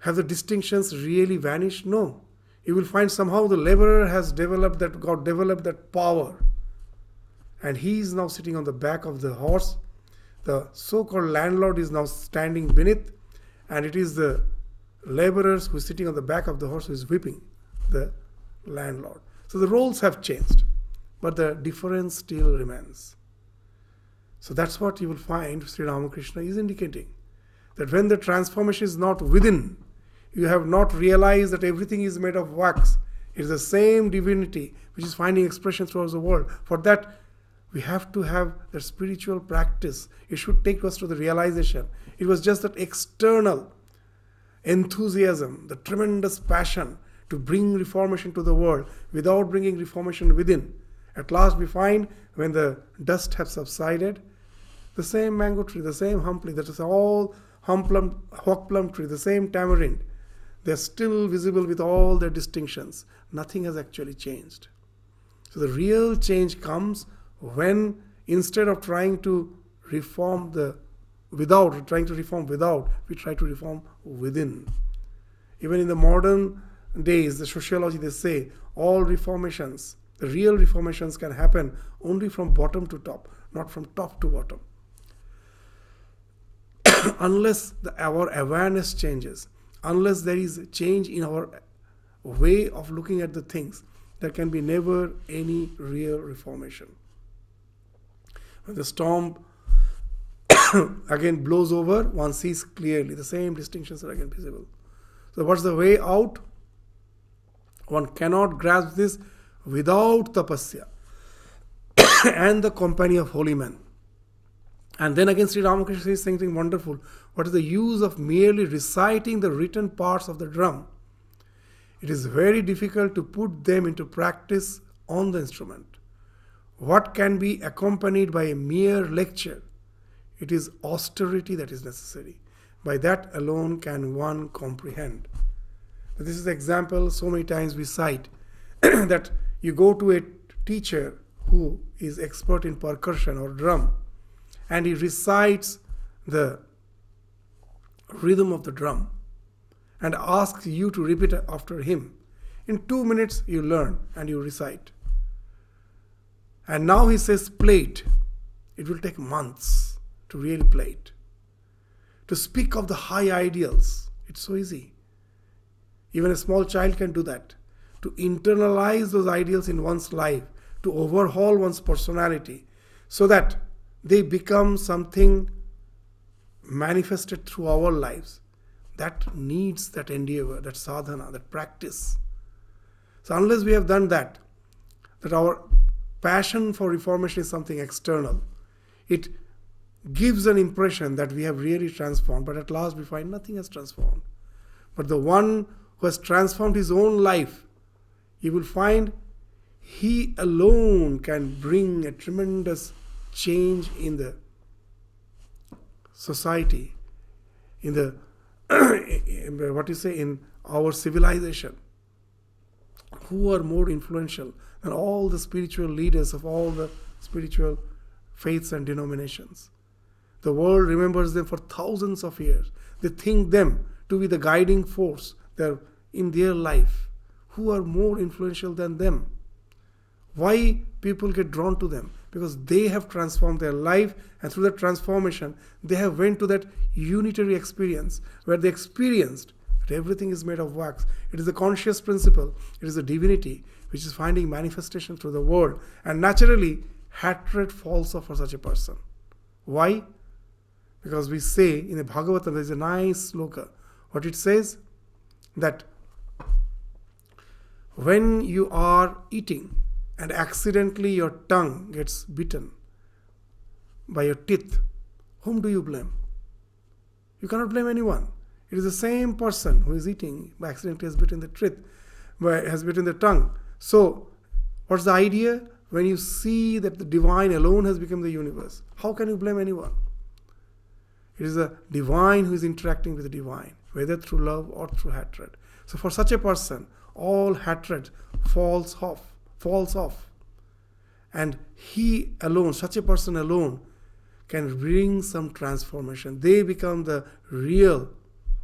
have the distinctions really vanished? No. You will find somehow the laborer has developed that got developed that power. And he is now sitting on the back of the horse. The so-called landlord is now standing beneath, and it is the laborers who is sitting on the back of the horse who is whipping the landlord. So the roles have changed, but the difference still remains. So that's what you will find Sri Ramakrishna is indicating. That when the transformation is not within, you have not realized that everything is made of wax. It is the same divinity which is finding expression throughout the world. For that, we have to have that spiritual practice. It should take us to the realization. It was just that external enthusiasm, the tremendous passion to bring reformation to the world without bringing reformation within. At last, we find when the dust has subsided, the same mango tree, the same humpli, that is all humplum, hawk plum tree, the same tamarind, they're still visible with all their distinctions. Nothing has actually changed. So the real change comes when instead of trying to reform the without, trying to reform without, we try to reform within. Even in the modern days, the sociology, they say all reformations, the real reformations can happen only from bottom to top, not from top to bottom. [COUGHS] Unless the, our awareness changes, unless there is change in our way of looking at the things, there can be never any real reformation. When the storm [COUGHS] again blows over, one sees clearly the same distinctions are again visible. So, what's the way out? One cannot grasp this without tapasya [COUGHS] and the company of holy men. And then again, Sri Ramakrishna says something wonderful. What is the use of merely reciting the written parts of the drum? It is very difficult to put them into practice on the instrument. What can be accompanied by a mere lecture? It is austerity that is necessary. By that alone can one comprehend. This is the example so many times we cite [CLEARS THROAT] that you go to a teacher who is expert in percussion or drum and he recites the rhythm of the drum and asks you to repeat after him. In two minutes, you learn and you recite. And now he says, play it. It will take months to really play it. To speak of the high ideals, it's so easy. Even a small child can do that. To internalize those ideals in one's life, to overhaul one's personality, so that they become something manifested through our lives. That needs that endeavor, that sadhana, that practice. So, unless we have done that, that our passion for reformation is something external, it gives an impression that we have really transformed, but at last we find nothing has transformed. But the one who has transformed his own life, you will find he alone can bring a tremendous change in the society, in the [CLEARS THROAT] what you say in our civilization, who are more influential than all the spiritual leaders of all the spiritual faiths and denominations. The world remembers them for thousands of years. They think them to be the guiding force in their life. Who are more influential than them? Why people get drawn to them? because they have transformed their life and through that transformation they have went to that unitary experience where they experienced that everything is made of wax it is a conscious principle it is a divinity which is finding manifestation through the world and naturally hatred falls off for such a person why because we say in the bhagavatam there is a nice sloka what it says that when you are eating and accidentally your tongue gets bitten by your teeth, whom do you blame? You cannot blame anyone. It is the same person who is eating by accident has bitten the teeth, has bitten the tongue. So, what's the idea? When you see that the divine alone has become the universe, how can you blame anyone? It is the divine who is interacting with the divine, whether through love or through hatred. So for such a person, all hatred falls off, falls off. And he alone, such a person alone, can bring some transformation. They become the real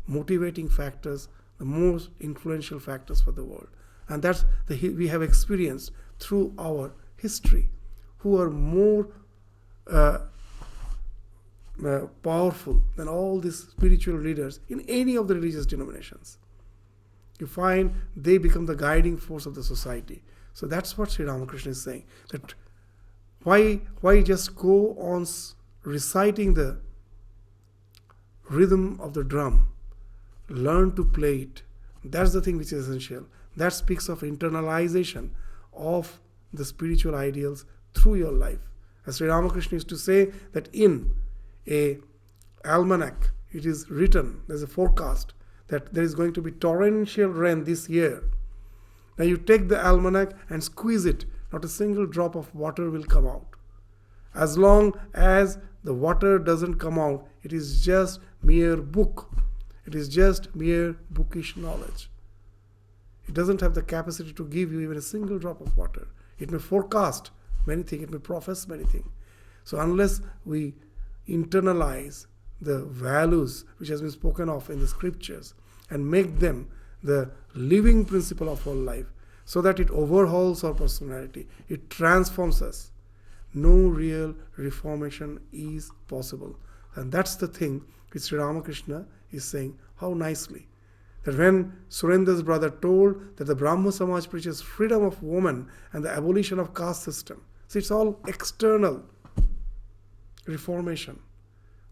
motivating factors, the most influential factors for the world. And that's the we have experienced through our history, who are more uh, uh, powerful than all these spiritual leaders in any of the religious denominations. You find they become the guiding force of the society. So that's what Sri Ramakrishna is saying. That why why just go on reciting the rhythm of the drum? Learn to play it. That's the thing which is essential. That speaks of internalization of the spiritual ideals through your life. As Sri Ramakrishna used to say that in a almanac. It is written there's a forecast that there is going to be torrential rain this year. Now you take the almanac and squeeze it. Not a single drop of water will come out. As long as the water doesn't come out it is just mere book. It is just mere bookish knowledge. It doesn't have the capacity to give you even a single drop of water. It may forecast many things. It may profess many things. So unless we internalize the values which has been spoken of in the scriptures and make them the living principle of our life so that it overhauls our personality, it transforms us. No real reformation is possible. And that's the thing which Sri Ramakrishna is saying how nicely. That when Surendra's brother told that the Brahmo Samaj preaches freedom of woman and the abolition of caste system, see, it's all external reformation.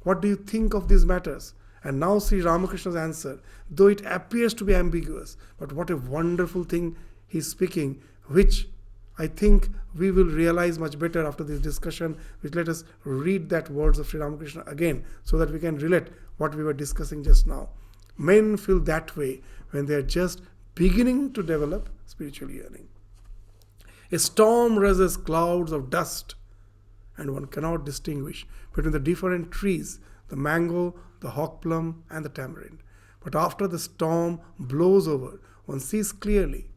What do you think of these matters? And now Sri Ramakrishna's answer, though it appears to be ambiguous, but what a wonderful thing he's speaking, which I think we will realize much better after this discussion. Which let us read that words of Sri Ramakrishna again so that we can relate what we were discussing just now. Men feel that way when they are just beginning to develop spiritual yearning. A storm raises clouds of dust and one cannot distinguish between the different trees the mango, the hawk plum, and the tamarind. But after the storm blows over, one sees clearly.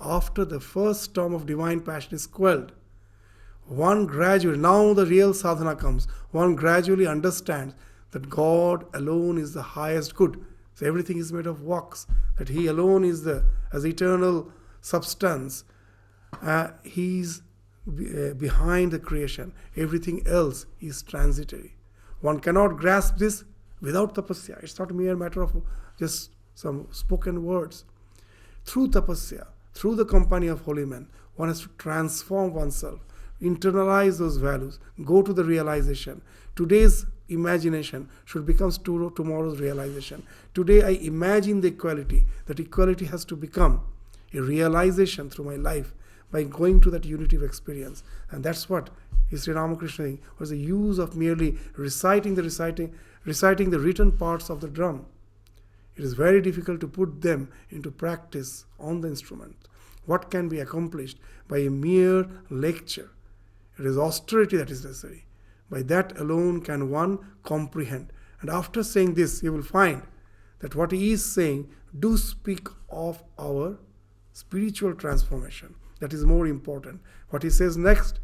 After the first storm of divine passion is quelled, one gradually, now the real sadhana comes, one gradually understands that God alone is the highest good. So everything is made of wax, that He alone is the as eternal substance. Uh, he's uh, behind the creation. Everything else is transitory. One cannot grasp this without tapasya. It's not mere matter of just some spoken words. Through tapasya, through the company of holy men, one has to transform oneself, internalize those values, go to the realization. Today's imagination should become tomorrow's realization. Today I imagine the equality. That equality has to become a realization through my life by going to that unity of experience. And that's what Sri Ramakrishna was the use of merely reciting the reciting, reciting the written parts of the drum. It is very difficult to put them into practice on the instrument. What can be accomplished by a mere lecture? It is austerity that is necessary. By that alone can one comprehend. And after saying this, you will find that what he is saying do speak of our spiritual transformation that is more important. What he says next,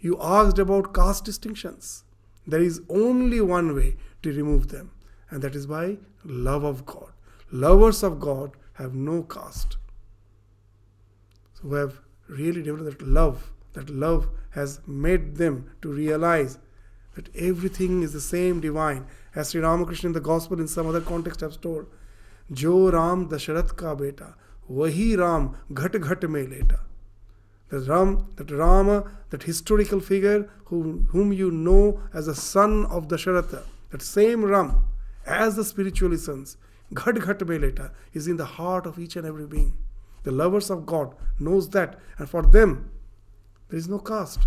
you asked about caste distinctions. There is only one way to remove them, and that is by love of God. Lovers of God have no caste. So we have really developed that love. That love has made them to realize that everything is the same divine. As Sri Ramakrishna in the Gospel in some other context has told, Jo Ram Dasharath ka beta, wahi Ram ghat ghat mein leta. That Ram, that Rama, that historical figure whom, whom you know as the son of Dasharatha, that same Ram, as the spiritual sons, Ghat Ghat Beleta, is in the heart of each and every being. The lovers of God knows that, and for them, there is no caste.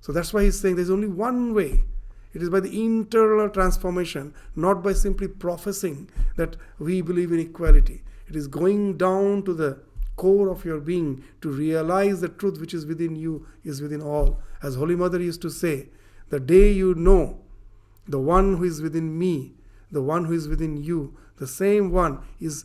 So that's why he's saying there's only one way. It is by the internal transformation, not by simply professing that we believe in equality. It is going down to the core of your being to realize the truth which is within you is within all. As Holy Mother used to say, the day you know the one who is within me, the one who is within you, the same one is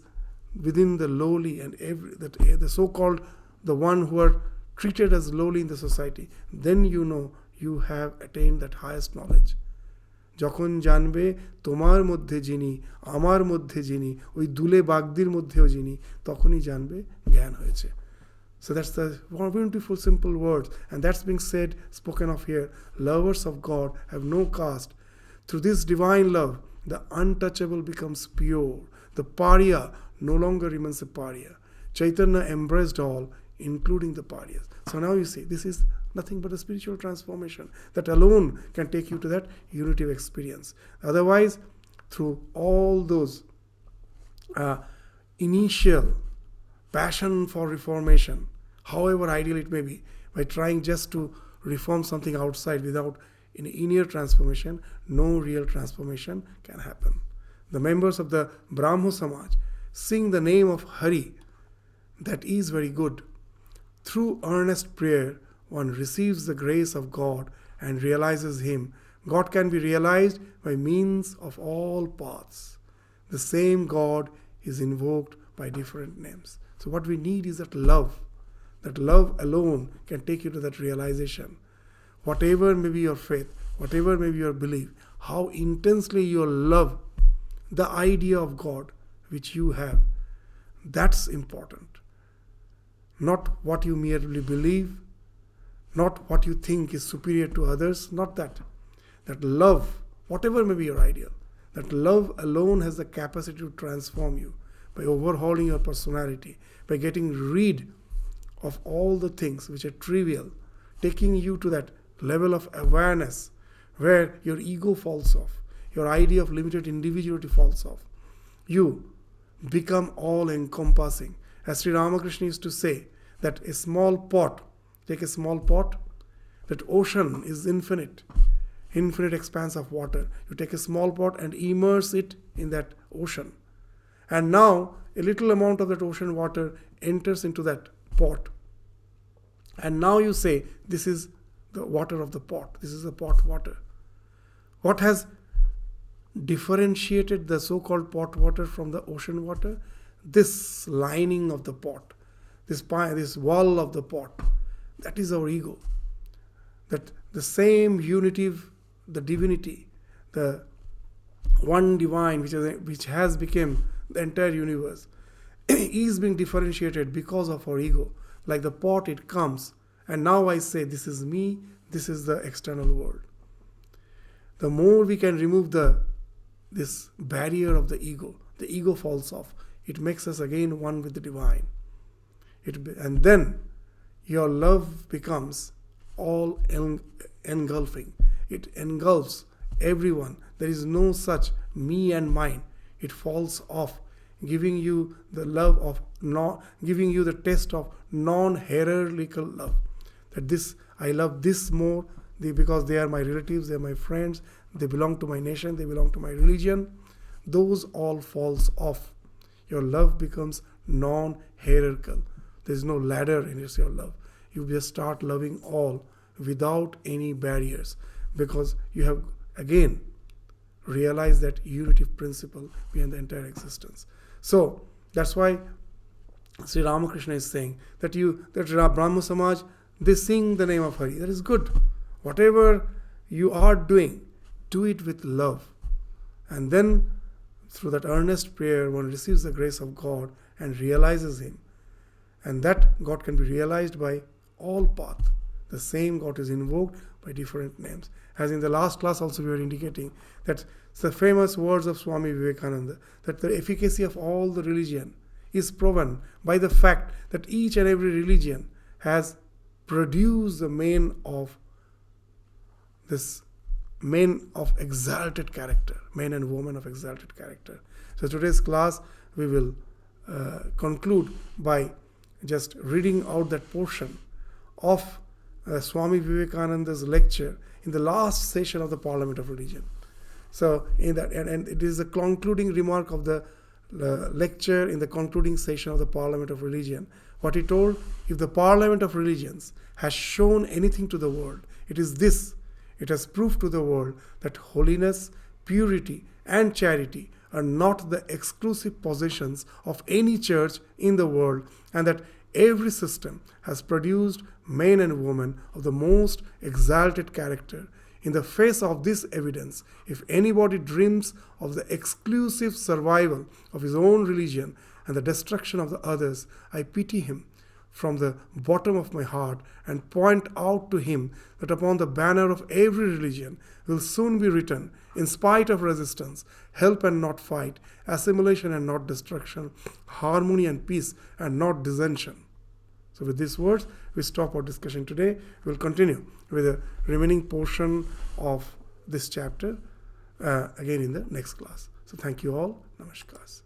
within the lowly and every that eh, the so-called the one who are treated as lowly in the society, then you know you have attained that highest knowledge. যখন জানবে তোমার মধ্যে যিনি আমার মধ্যে যিনি ওই দুলে বাগদির মধ্যেও যিনি তখনই জানবে জ্ঞান হয়েছে So that's the beautiful, simple words. And that's being said, spoken of here. Lovers of God have no caste. Through this divine love, the untouchable becomes pure. The pariah no longer remains a pariah. Chaitanya embraced all, including the pariahs. So now you see, this is nothing but a spiritual transformation that alone can take you to that unitive experience. Otherwise, through all those uh, initial passion for reformation, however ideal it may be, by trying just to reform something outside without an inner transformation, no real transformation can happen. The members of the Brahmo Samaj sing the name of Hari. That is very good. Through earnest prayer, one receives the grace of God and realizes Him. God can be realized by means of all paths. The same God is invoked by different names. So, what we need is that love. That love alone can take you to that realization. Whatever may be your faith, whatever may be your belief, how intensely you love the idea of God which you have, that's important. Not what you merely believe, not what you think is superior to others, not that. That love, whatever may be your ideal, that love alone has the capacity to transform you by overhauling your personality, by getting rid of all the things which are trivial, taking you to that level of awareness where your ego falls off, your idea of limited individuality falls off. You become all encompassing. As Sri Ramakrishna used to say, that a small pot Take a small pot. That ocean is infinite, infinite expanse of water. You take a small pot and immerse it in that ocean. And now a little amount of that ocean water enters into that pot. And now you say, This is the water of the pot. This is the pot water. What has differentiated the so called pot water from the ocean water? This lining of the pot, this, this wall of the pot that is our ego. That the same unity, the divinity, the one divine which, is, which has become the entire universe [CLEARS THROAT] is being differentiated because of our ego. Like the pot, it comes, and now I say, This is me, this is the external world. The more we can remove the this barrier of the ego, the ego falls off. It makes us again one with the divine. It, and then your love becomes all engulfing. It engulfs everyone. There is no such me and mine. It falls off, giving you the love of not giving you the test of non-hierarchical love. That this I love this more because they are my relatives, they are my friends, they belong to my nation, they belong to my religion. Those all falls off. Your love becomes non-hierarchical. There is no ladder in your love you just start loving all without any barriers because you have again realized that unity principle behind the entire existence. So that's why Sri Ramakrishna is saying that you that Brahmo Samaj they sing the name of Hari. That is good. Whatever you are doing, do it with love. And then through that earnest prayer, one receives the grace of God and realizes Him. And that God can be realized by all path. The same God is invoked by different names. As in the last class, also we were indicating that the famous words of Swami Vivekananda that the efficacy of all the religion is proven by the fact that each and every religion has produced the men of this men of exalted character, men and women of exalted character. So today's class we will uh, conclude by just reading out that portion of uh, Swami Vivekananda's lecture in the last session of the Parliament of Religion. So, in that, and, and it is the concluding remark of the uh, lecture in the concluding session of the Parliament of Religion. What he told, if the Parliament of Religions has shown anything to the world, it is this. It has proved to the world that holiness, purity, and charity are not the exclusive possessions of any church in the world, and that every system has produced men and women of the most exalted character. In the face of this evidence, if anybody dreams of the exclusive survival of his own religion and the destruction of the others, I pity him from the bottom of my heart and point out to him that upon the banner of every religion will soon be written, in spite of resistance, help and not fight, assimilation and not destruction, harmony and peace and not dissension. So, with these words, we stop our discussion today. We'll continue with the remaining portion of this chapter uh, again in the next class. So, thank you all. Namaskars.